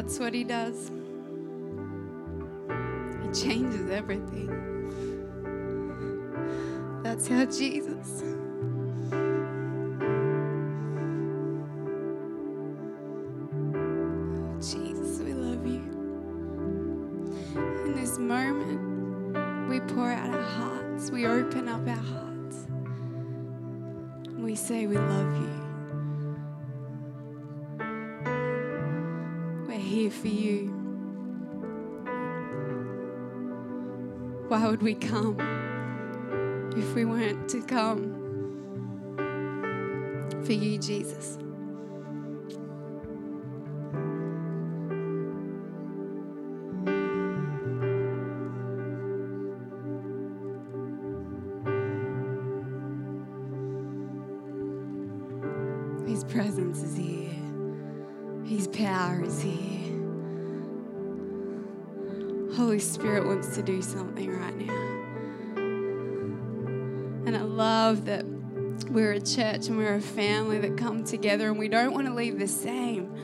That's what He does. He changes everything. That's how Jesus. Would we come if we weren't to come for you, Jesus? His presence is here. His power is here. Holy Spirit wants to do something right now. And I love that we're a church and we're a family that come together and we don't want to leave the same.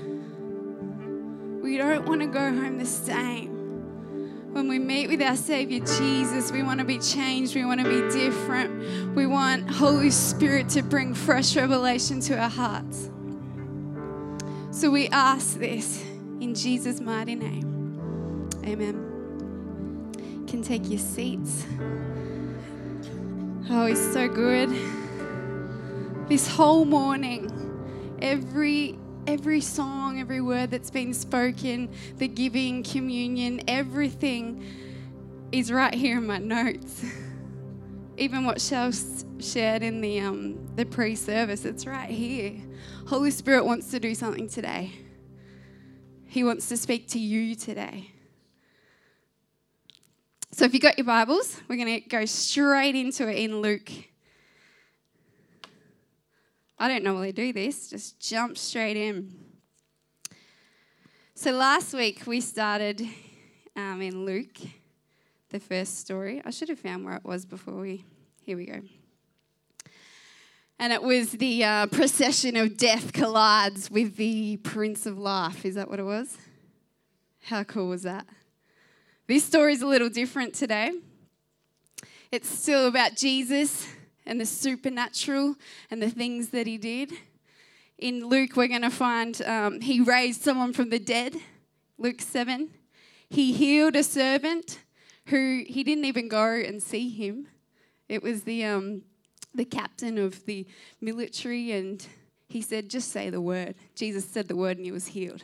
We don't want to go home the same. When we meet with our Savior Jesus, we want to be changed. We want to be different. We want Holy Spirit to bring fresh revelation to our hearts. So we ask this in Jesus' mighty name. Amen. Can take your seats. Oh, he's so good. This whole morning, every every song, every word that's been spoken, the giving, communion, everything is right here in my notes. Even what Shell shared in the um, the pre-service, it's right here. Holy Spirit wants to do something today. He wants to speak to you today. So if you've got your Bibles, we're going to go straight into it in Luke. I don't normally do this, just jump straight in. So last week we started um, in Luke, the first story. I should have found where it was before we. Here we go. And it was the uh, procession of death collides with the Prince of Life. Is that what it was? How cool was that? This story is a little different today. It's still about Jesus and the supernatural and the things that he did. In Luke, we're going to find um, he raised someone from the dead, Luke 7. He healed a servant who he didn't even go and see him. It was the, um, the captain of the military, and he said, Just say the word. Jesus said the word, and he was healed.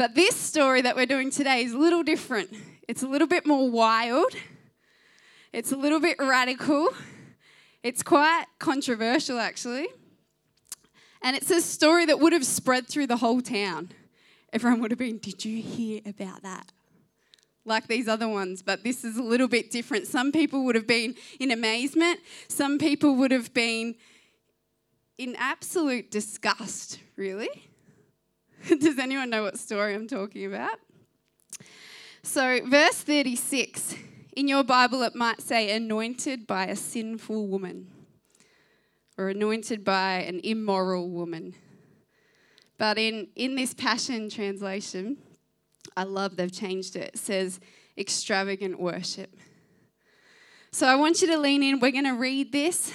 But this story that we're doing today is a little different. It's a little bit more wild, it's a little bit radical, it's quite controversial, actually. And it's a story that would have spread through the whole town. Everyone would have been, Did you hear about that? Like these other ones, but this is a little bit different. Some people would have been in amazement, some people would have been in absolute disgust, really. Does anyone know what story I'm talking about? So, verse 36 in your Bible, it might say anointed by a sinful woman or anointed by an immoral woman. But in, in this Passion translation, I love they've changed it. It says extravagant worship. So I want you to lean in. We're going to read this,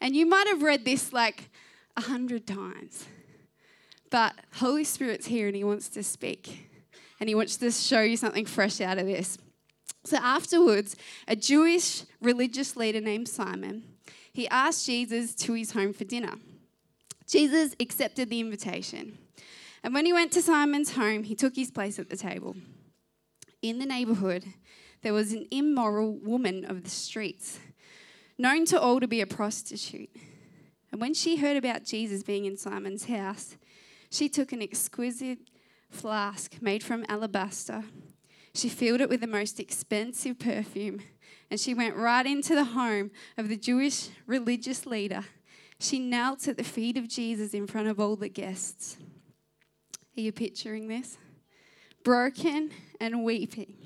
and you might have read this like a hundred times. But Holy Spirit's here and He wants to speak. And He wants to show you something fresh out of this. So afterwards, a Jewish religious leader named Simon, he asked Jesus to his home for dinner. Jesus accepted the invitation. And when he went to Simon's home, he took his place at the table. In the neighborhood, there was an immoral woman of the streets, known to all to be a prostitute. And when she heard about Jesus being in Simon's house, she took an exquisite flask made from alabaster. She filled it with the most expensive perfume, and she went right into the home of the Jewish religious leader. She knelt at the feet of Jesus in front of all the guests. Are you picturing this? Broken and weeping.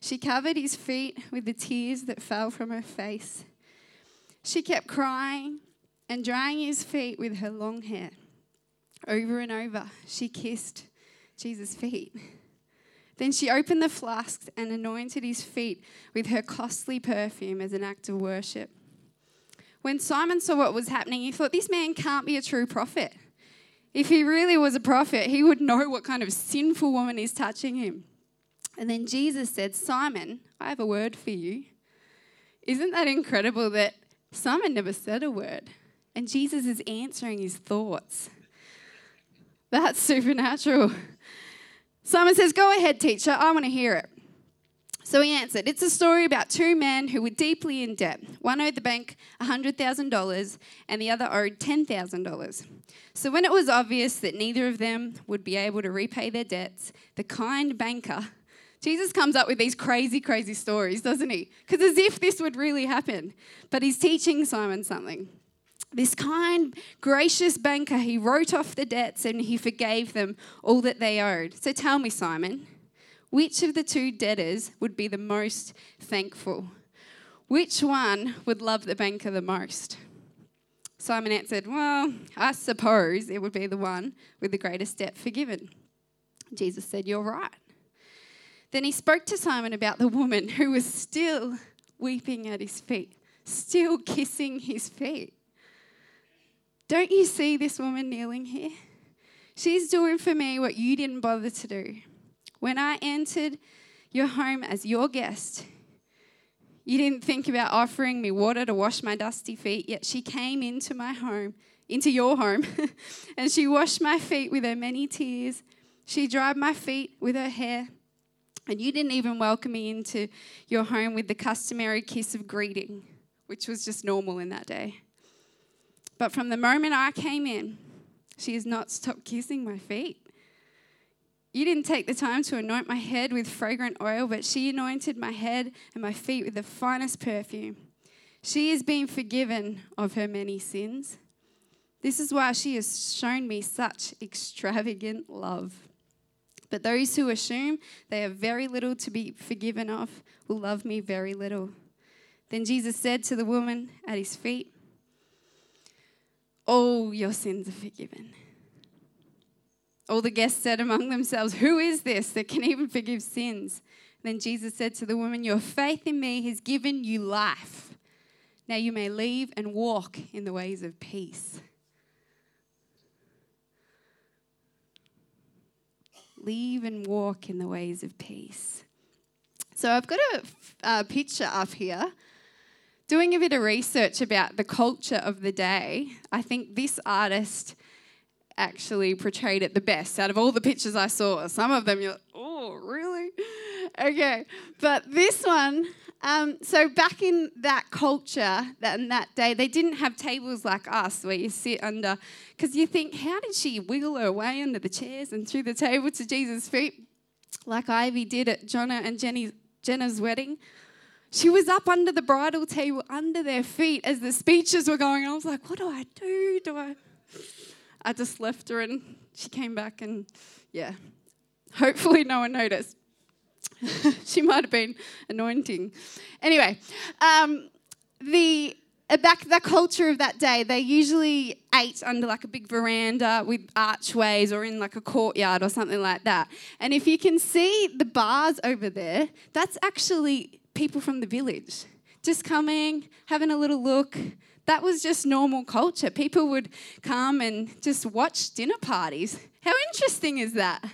She covered his feet with the tears that fell from her face. She kept crying and drying his feet with her long hair. Over and over, she kissed Jesus' feet. Then she opened the flasks and anointed his feet with her costly perfume as an act of worship. When Simon saw what was happening, he thought, This man can't be a true prophet. If he really was a prophet, he would know what kind of sinful woman is touching him. And then Jesus said, Simon, I have a word for you. Isn't that incredible that Simon never said a word? And Jesus is answering his thoughts. That's supernatural. Simon says, Go ahead, teacher, I want to hear it. So he answered, It's a story about two men who were deeply in debt. One owed the bank $100,000 and the other owed $10,000. So when it was obvious that neither of them would be able to repay their debts, the kind banker, Jesus comes up with these crazy, crazy stories, doesn't he? Because as if this would really happen. But he's teaching Simon something. This kind, gracious banker, he wrote off the debts and he forgave them all that they owed. So tell me, Simon, which of the two debtors would be the most thankful? Which one would love the banker the most? Simon answered, Well, I suppose it would be the one with the greatest debt forgiven. Jesus said, You're right. Then he spoke to Simon about the woman who was still weeping at his feet, still kissing his feet. Don't you see this woman kneeling here? She's doing for me what you didn't bother to do. When I entered your home as your guest, you didn't think about offering me water to wash my dusty feet, yet she came into my home, into your home, and she washed my feet with her many tears. She dried my feet with her hair. And you didn't even welcome me into your home with the customary kiss of greeting, which was just normal in that day. But from the moment I came in, she has not stopped kissing my feet. You didn't take the time to anoint my head with fragrant oil, but she anointed my head and my feet with the finest perfume. She has been forgiven of her many sins. This is why she has shown me such extravagant love. But those who assume they have very little to be forgiven of will love me very little. Then Jesus said to the woman at his feet, all your sins are forgiven. All the guests said among themselves, Who is this that can even forgive sins? Then Jesus said to the woman, Your faith in me has given you life. Now you may leave and walk in the ways of peace. Leave and walk in the ways of peace. So I've got a, a picture up here doing a bit of research about the culture of the day, I think this artist actually portrayed it the best out of all the pictures I saw. Some of them you're like, oh, really? Okay, but this one, um, so back in that culture, that in that day, they didn't have tables like us where you sit under, because you think, how did she wiggle her way under the chairs and through the table to Jesus' feet, like Ivy did at Jonna and Jenny's, Jenna's wedding? She was up under the bridal table, under their feet as the speeches were going. I was like, what do I do? Do I? I just left her and she came back and yeah. Hopefully, no one noticed. she might have been anointing. Anyway, um, the uh, back the culture of that day, they usually ate under like a big veranda with archways or in like a courtyard or something like that. And if you can see the bars over there, that's actually people from the village just coming, having a little look. That was just normal culture. People would come and just watch dinner parties. How interesting is that?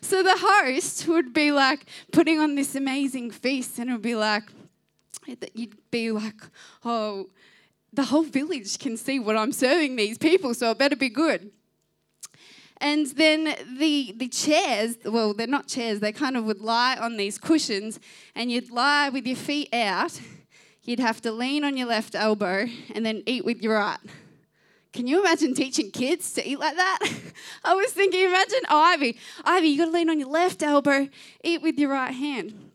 So the host would be like putting on this amazing feast, and it would be like, you'd be like, oh, the whole village can see what I'm serving these people, so it better be good. And then the, the chairs, well, they're not chairs, they kind of would lie on these cushions, and you'd lie with your feet out. You'd have to lean on your left elbow and then eat with your right. Can you imagine teaching kids to eat like that? I was thinking, imagine Ivy. Ivy, you got to lean on your left elbow, eat with your right hand.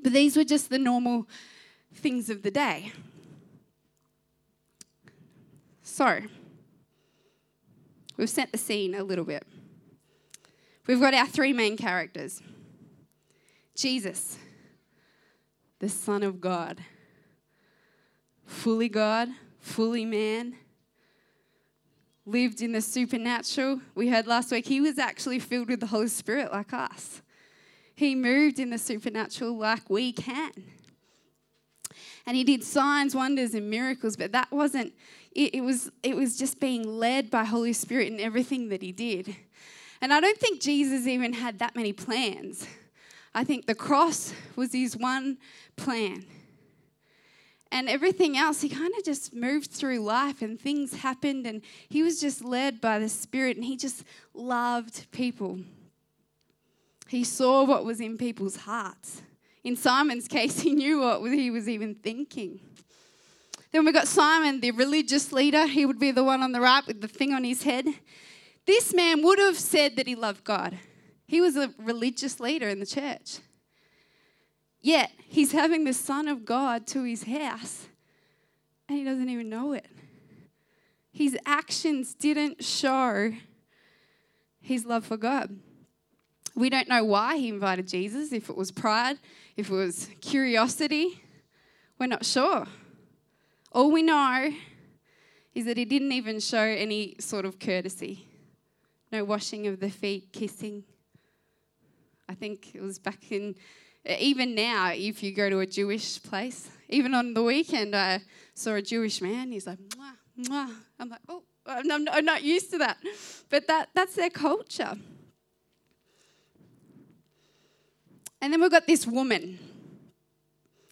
But these were just the normal things of the day. So, We've set the scene a little bit. We've got our three main characters Jesus, the Son of God, fully God, fully man, lived in the supernatural. We heard last week he was actually filled with the Holy Spirit like us. He moved in the supernatural like we can. And he did signs, wonders, and miracles, but that wasn't it, it was it was just being led by Holy Spirit in everything that he did. And I don't think Jesus even had that many plans. I think the cross was his one plan. And everything else, he kind of just moved through life and things happened, and he was just led by the Spirit and he just loved people. He saw what was in people's hearts. In Simon's case, he knew what he was even thinking. Then we got Simon, the religious leader. He would be the one on the right with the thing on his head. This man would have said that he loved God. He was a religious leader in the church. Yet, he's having the Son of God to his house and he doesn't even know it. His actions didn't show his love for God. We don't know why he invited Jesus, if it was pride, if it was curiosity. We're not sure. All we know is that he didn't even show any sort of courtesy. No washing of the feet, kissing. I think it was back in, even now, if you go to a Jewish place, even on the weekend, I saw a Jewish man. He's like, mwah, mwah. I'm like, oh, I'm not, used to that. But that, that's their culture. And then we've got this woman.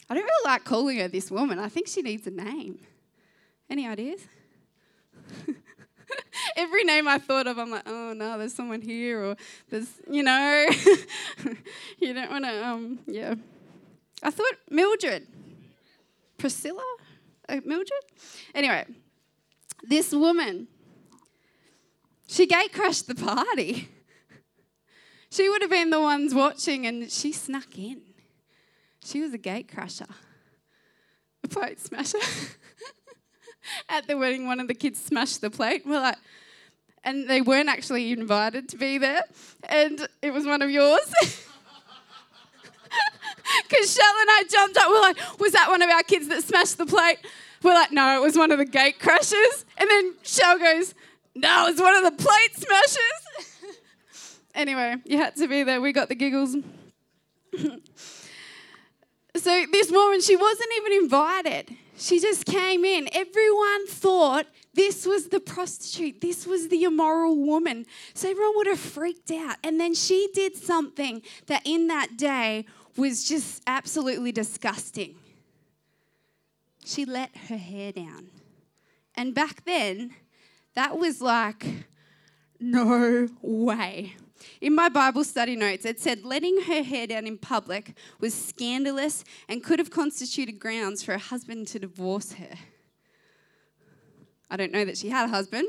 I don't really like calling her this woman. I think she needs a name. Any ideas? Every name I thought of, I'm like, oh no, there's someone here, or there's, you know, you don't want to, um, yeah. I thought Mildred. Priscilla? Uh, Mildred? Anyway, this woman, she gate crashed the party. She would have been the ones watching, and she snuck in. She was a gate crusher, a plate smasher. At the wedding, one of the kids smashed the plate. We're like, and they weren't actually invited to be there, and it was one of yours. Because Shell and I jumped up, we're like, was that one of our kids that smashed the plate? We're like, no, it was one of the gate crushers. And then Shell goes, no, it was one of the plate smashers. Anyway, you had to be there. We got the giggles. so this woman, she wasn't even invited. She just came in. Everyone thought this was the prostitute, this was the immoral woman. So everyone would have freaked out. And then she did something that in that day was just absolutely disgusting. She let her hair down. And back then, that was like, no way. In my Bible study notes, it said letting her hair down in public was scandalous and could have constituted grounds for a husband to divorce her. I don't know that she had a husband,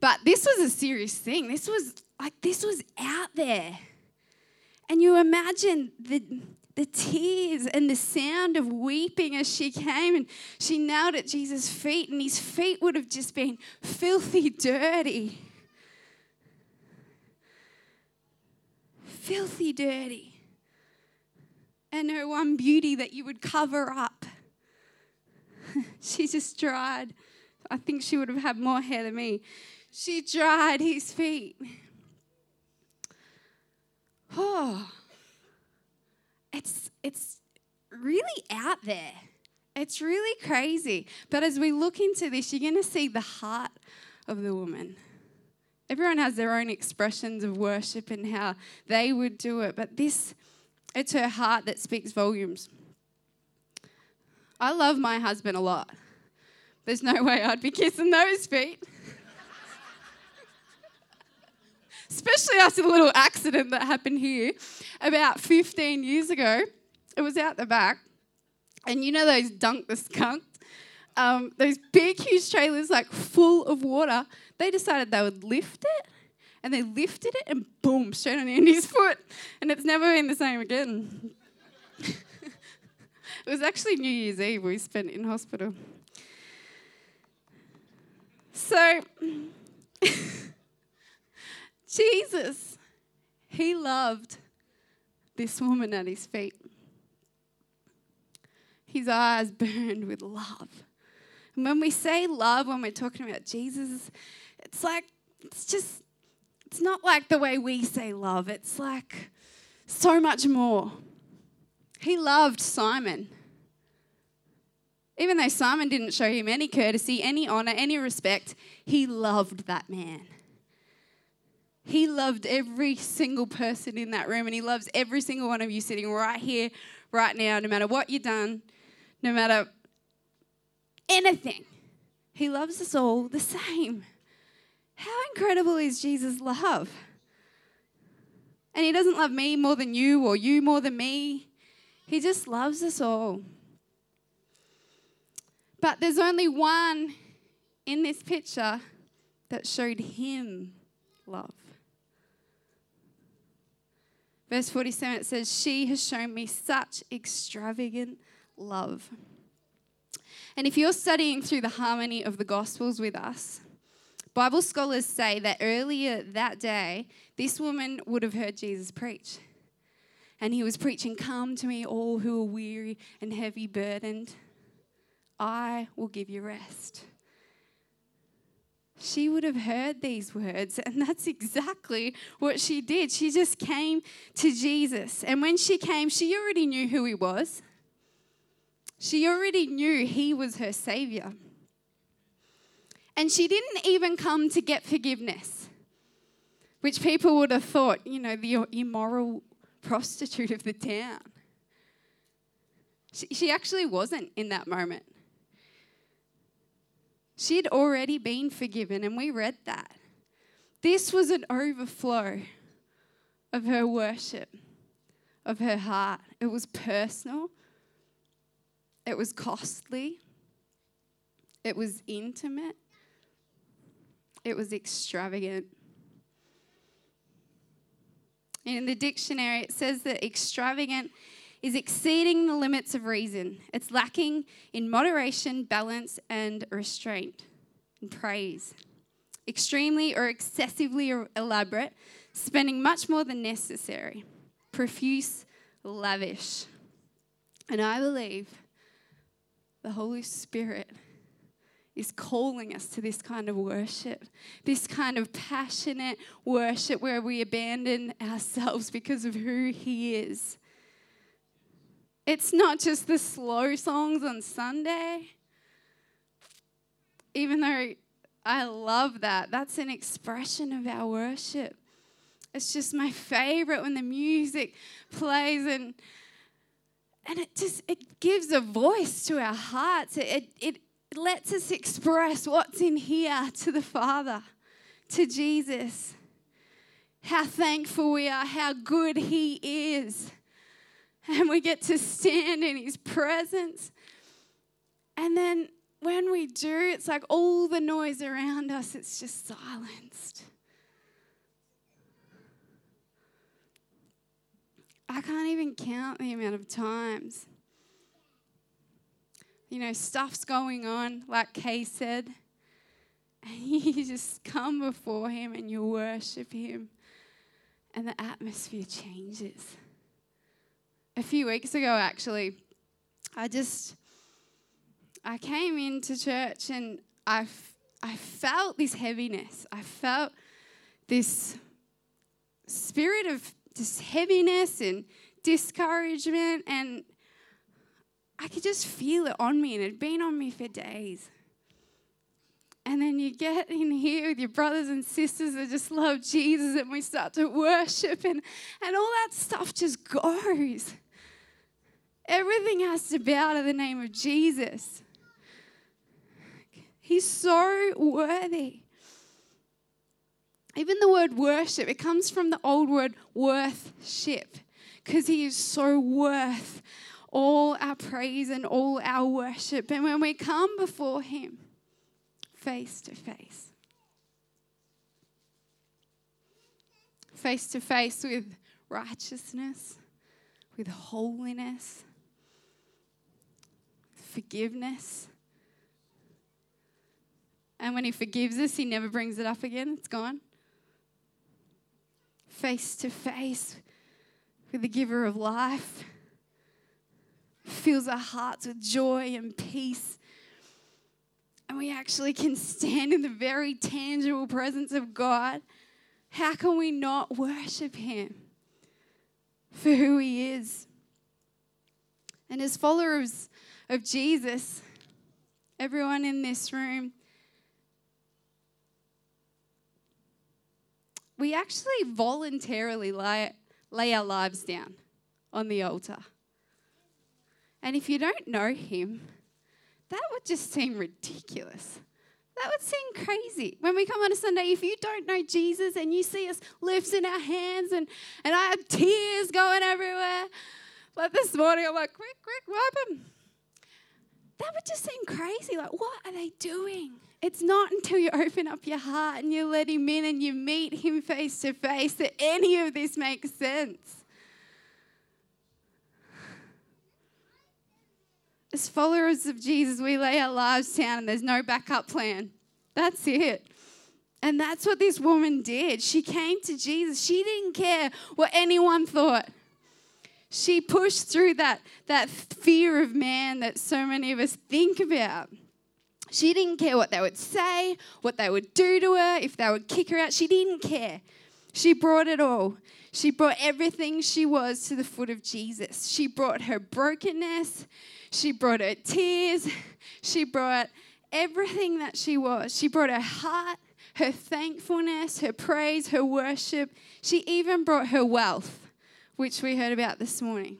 but this was a serious thing. This was like, this was out there. And you imagine the, the tears and the sound of weeping as she came and she knelt at Jesus' feet, and his feet would have just been filthy dirty. Filthy dirty. And her one beauty that you would cover up. she just dried. I think she would have had more hair than me. She dried his feet. Oh, it's, it's really out there. It's really crazy. But as we look into this, you're going to see the heart of the woman. Everyone has their own expressions of worship and how they would do it, but this, it's her heart that speaks volumes. I love my husband a lot. There's no way I'd be kissing those feet. Especially after the little accident that happened here about 15 years ago. It was out the back. And you know those dunk the skunk? Um, those big, huge trailers, like full of water they decided they would lift it and they lifted it and boom, straight on Andy's foot. And it's never been the same again. it was actually New Year's Eve we spent in hospital. So, Jesus, he loved this woman at his feet. His eyes burned with love. And when we say love, when we're talking about Jesus, it's like, it's just, it's not like the way we say love. It's like so much more. He loved Simon. Even though Simon didn't show him any courtesy, any honor, any respect, he loved that man. He loved every single person in that room, and he loves every single one of you sitting right here, right now, no matter what you've done, no matter anything. He loves us all the same. How incredible is Jesus' love? And he doesn't love me more than you or you more than me. He just loves us all. But there's only one in this picture that showed him love. Verse 47 it says, She has shown me such extravagant love. And if you're studying through the harmony of the Gospels with us, Bible scholars say that earlier that day, this woman would have heard Jesus preach. And he was preaching, Come to me, all who are weary and heavy burdened. I will give you rest. She would have heard these words, and that's exactly what she did. She just came to Jesus. And when she came, she already knew who he was, she already knew he was her savior. And she didn't even come to get forgiveness, which people would have thought, you know, the immoral prostitute of the town. She, she actually wasn't in that moment. She'd already been forgiven, and we read that. This was an overflow of her worship, of her heart. It was personal, it was costly, it was intimate, it was extravagant. In the dictionary, it says that extravagant is exceeding the limits of reason. It's lacking in moderation, balance, and restraint and praise. Extremely or excessively elaborate, spending much more than necessary. Profuse, lavish. And I believe the Holy Spirit is calling us to this kind of worship, this kind of passionate worship where we abandon ourselves because of who He is it's not just the slow songs on Sunday. Even though I love that, that's an expression of our worship. It's just my favorite when the music plays and and it just it gives a voice to our hearts. It, it, it lets us express what's in here to the Father, to Jesus. How thankful we are, how good He is and we get to stand in His presence. And then when we do, it's like all the noise around us, it's just silenced. I can't even count the amount of times. You know, stuff's going on, like Kay said, and you just come before Him and you worship Him, and the atmosphere changes. A few weeks ago, actually, I just I came into church and I, f- I felt this heaviness. I felt this spirit of just heaviness and discouragement, and I could just feel it on me, and it had been on me for days. And then you get in here with your brothers and sisters that just love Jesus, and we start to worship, and, and all that stuff just goes. Everything has to bow to the name of Jesus. He's so worthy. Even the word worship, it comes from the old word worthship, because he is so worth all our praise and all our worship. And when we come before him face to face, face to face with righteousness, with holiness, forgiveness. And when He forgives us, He never brings it up again, it's gone. Face to face with the giver of life, fills our hearts with joy and peace. and we actually can stand in the very tangible presence of God, how can we not worship Him for who He is? And as followers of Jesus, everyone in this room, we actually voluntarily lay, lay our lives down on the altar. And if you don't know Him, that would just seem ridiculous. That would seem crazy. When we come on a Sunday, if you don't know Jesus and you see us lifting our hands and, and I have tears going everywhere, like this morning, I'm like, quick, quick, wipe them. That would just seem crazy. Like, what are they doing? It's not until you open up your heart and you let Him in and you meet Him face to face that any of this makes sense. As followers of Jesus, we lay our lives down and there's no backup plan. That's it. And that's what this woman did. She came to Jesus. She didn't care what anyone thought. She pushed through that, that fear of man that so many of us think about. She didn't care what they would say, what they would do to her, if they would kick her out. She didn't care. She brought it all. She brought everything she was to the foot of Jesus. She brought her brokenness. She brought her tears. She brought everything that she was. She brought her heart, her thankfulness, her praise, her worship. She even brought her wealth, which we heard about this morning.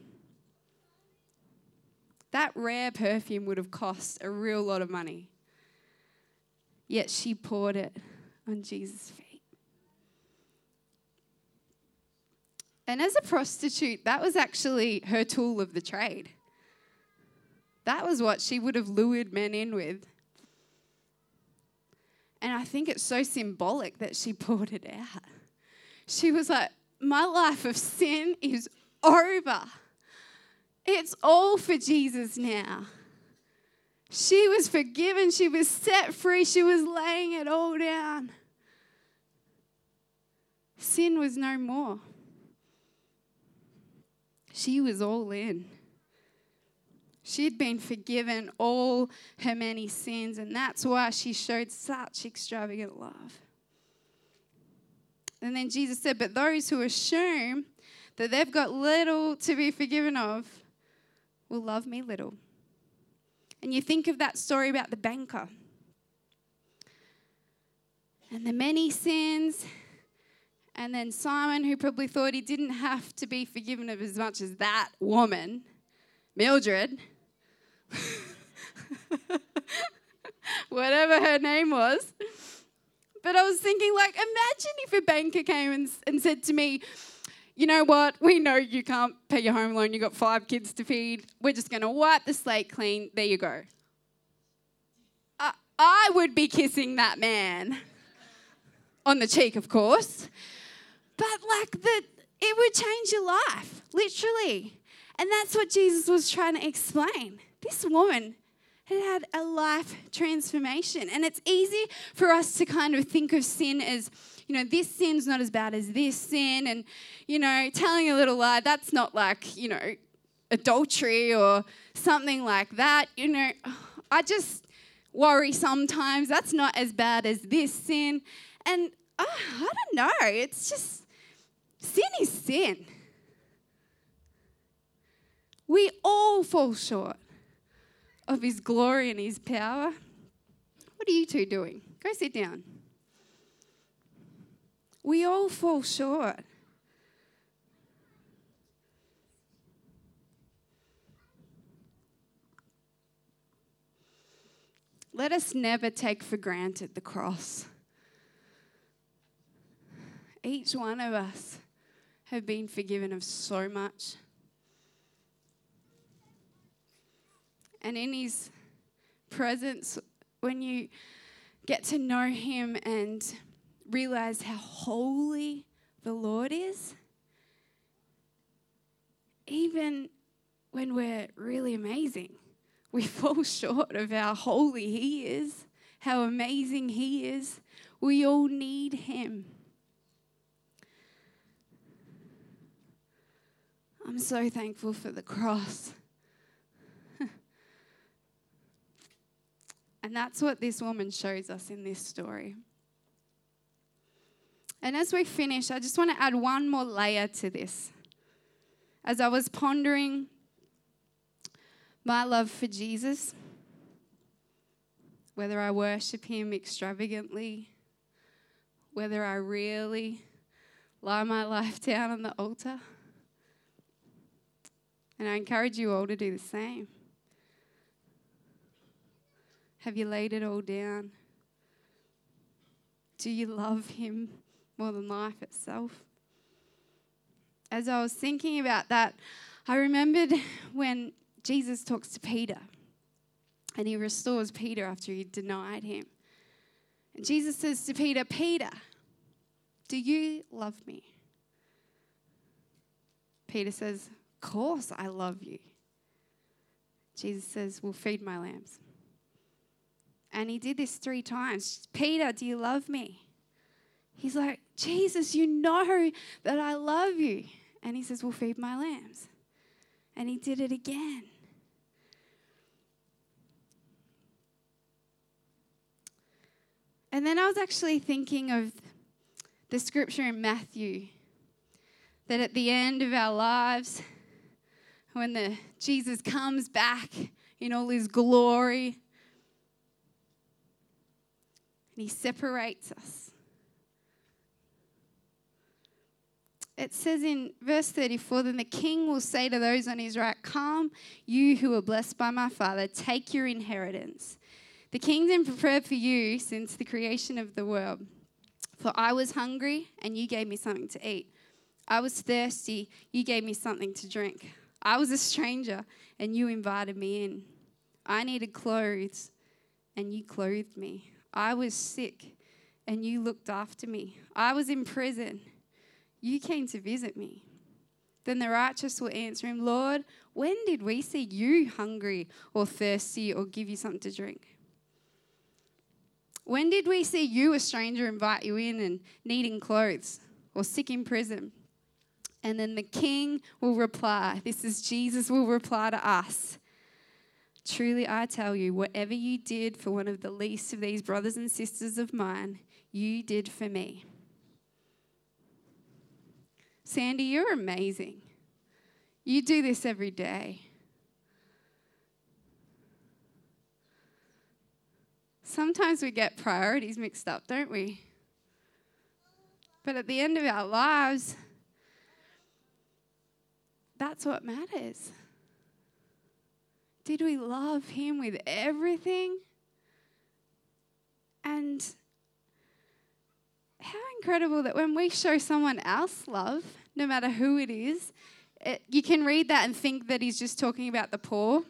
That rare perfume would have cost a real lot of money. Yet she poured it on Jesus' feet. And as a prostitute, that was actually her tool of the trade. That was what she would have lured men in with. And I think it's so symbolic that she poured it out. She was like, My life of sin is over. It's all for Jesus now. She was forgiven. She was set free. She was laying it all down. Sin was no more. She was all in. She'd been forgiven all her many sins, and that's why she showed such extravagant love. And then Jesus said, But those who assume that they've got little to be forgiven of will love me little. And you think of that story about the banker and the many sins, and then Simon, who probably thought he didn't have to be forgiven of as much as that woman, Mildred. Whatever her name was. But I was thinking, like, imagine if a banker came and, and said to me, you know what? We know you can't pay your home loan. You've got five kids to feed. We're just going to wipe the slate clean. There you go. I, I would be kissing that man on the cheek, of course. But like the, it would change your life, literally. And that's what Jesus was trying to explain. This woman had had a life transformation. And it's easy for us to kind of think of sin as, you know, this sin's not as bad as this sin. And, you know, telling a little lie, that's not like, you know, adultery or something like that. You know, I just worry sometimes that's not as bad as this sin. And uh, I don't know, it's just, sin is sin. We all fall short of His glory and His power. What are you two doing? Go sit down. We all fall short. Let us never take for granted the cross. Each one of us have been forgiven of so much. And in His presence, when you get to know Him and realize how holy the Lord is, even when we're really amazing, we fall short of how holy He is, how amazing He is. We all need Him. I'm so thankful for the cross. And that's what this woman shows us in this story. And as we finish, I just want to add one more layer to this. As I was pondering my love for Jesus, whether I worship him extravagantly, whether I really lie my life down on the altar. And I encourage you all to do the same. Have you laid it all down? Do you love him more than life itself? As I was thinking about that, I remembered when Jesus talks to Peter and he restores Peter after he denied him. And Jesus says to Peter, Peter, do you love me? Peter says, Of course I love you. Jesus says, Well, feed my lambs. And he did this three times. Peter, do you love me? He's like, Jesus, you know that I love you. And he says, Well, feed my lambs. And he did it again. And then I was actually thinking of the scripture in Matthew that at the end of our lives, when the Jesus comes back in all his glory, and he separates us. It says in verse 34 Then the king will say to those on his right, Come, you who are blessed by my Father, take your inheritance. The kingdom prepared for you since the creation of the world. For I was hungry, and you gave me something to eat. I was thirsty, you gave me something to drink. I was a stranger, and you invited me in. I needed clothes, and you clothed me. I was sick, and you looked after me. I was in prison. You came to visit me. Then the righteous will answer him, Lord, when did we see you hungry or thirsty or give you something to drink? When did we see you, a stranger, invite you in and needing clothes or sick in prison? And then the king will reply, This is Jesus will reply to us. Truly, I tell you, whatever you did for one of the least of these brothers and sisters of mine, you did for me. Sandy, you're amazing. You do this every day. Sometimes we get priorities mixed up, don't we? But at the end of our lives, that's what matters. Did we love Him with everything? And how incredible that when we show someone else love, no matter who it is, it, you can read that and think that He's just talking about the poor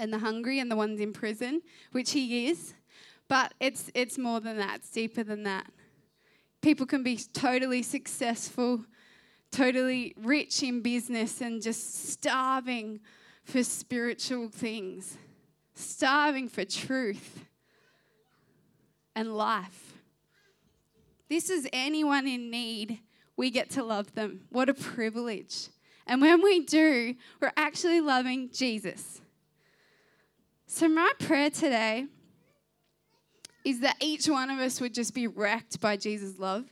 and the hungry and the ones in prison, which He is. But it's, it's more than that, it's deeper than that. People can be totally successful, totally rich in business, and just starving for spiritual things, starving for truth and life. This is anyone in need. We get to love them. What a privilege. And when we do, we're actually loving Jesus. So, my prayer today is that each one of us would just be wrecked by Jesus' love.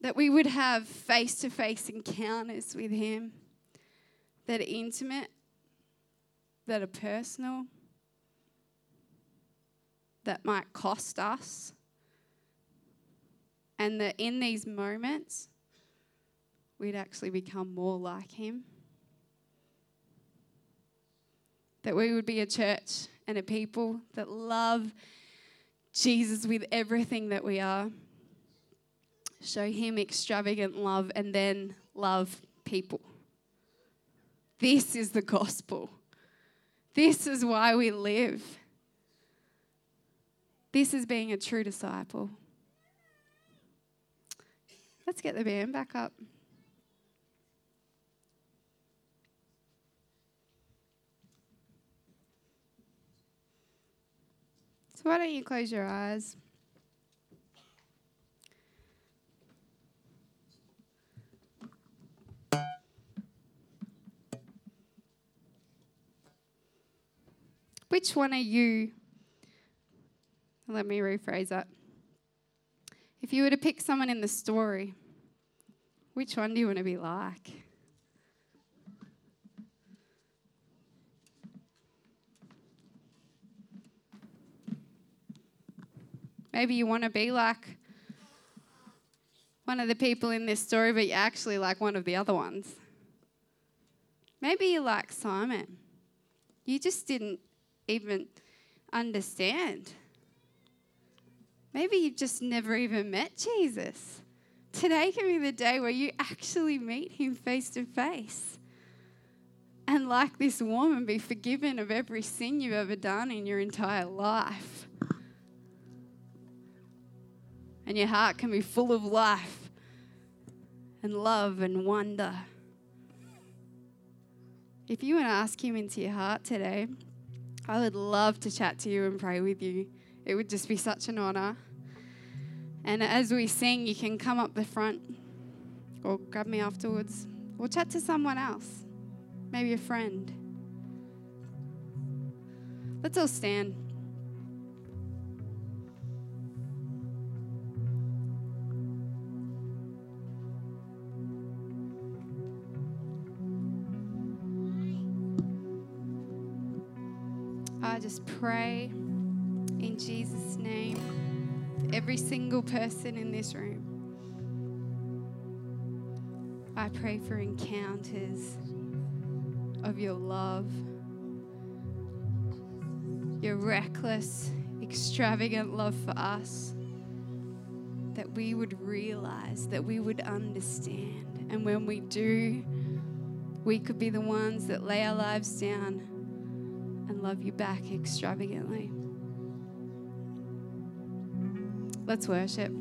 That we would have face to face encounters with Him that are intimate, that are personal, that might cost us. And that in these moments, we'd actually become more like Him. That we would be a church and a people that love Jesus with everything that we are. Show Him extravagant love and then love people. This is the gospel. This is why we live. This is being a true disciple. Let's get the band back up. So, why don't you close your eyes? Which one are you? Let me rephrase that. If you were to pick someone in the story, which one do you want to be like? Maybe you want to be like one of the people in this story, but you're actually like one of the other ones. Maybe you like Simon. You just didn't even understand. Maybe you've just never even met Jesus. Today can be the day where you actually meet him face to face. And like this woman, be forgiven of every sin you've ever done in your entire life. And your heart can be full of life and love and wonder. If you want to ask Him into your heart today, I would love to chat to you and pray with you. It would just be such an honor. And as we sing, you can come up the front or grab me afterwards or chat to someone else, maybe a friend. Let's all stand. Just pray in Jesus' name for every single person in this room. I pray for encounters of your love, your reckless, extravagant love for us, that we would realize, that we would understand. And when we do, we could be the ones that lay our lives down love you back extravagantly. Let's worship.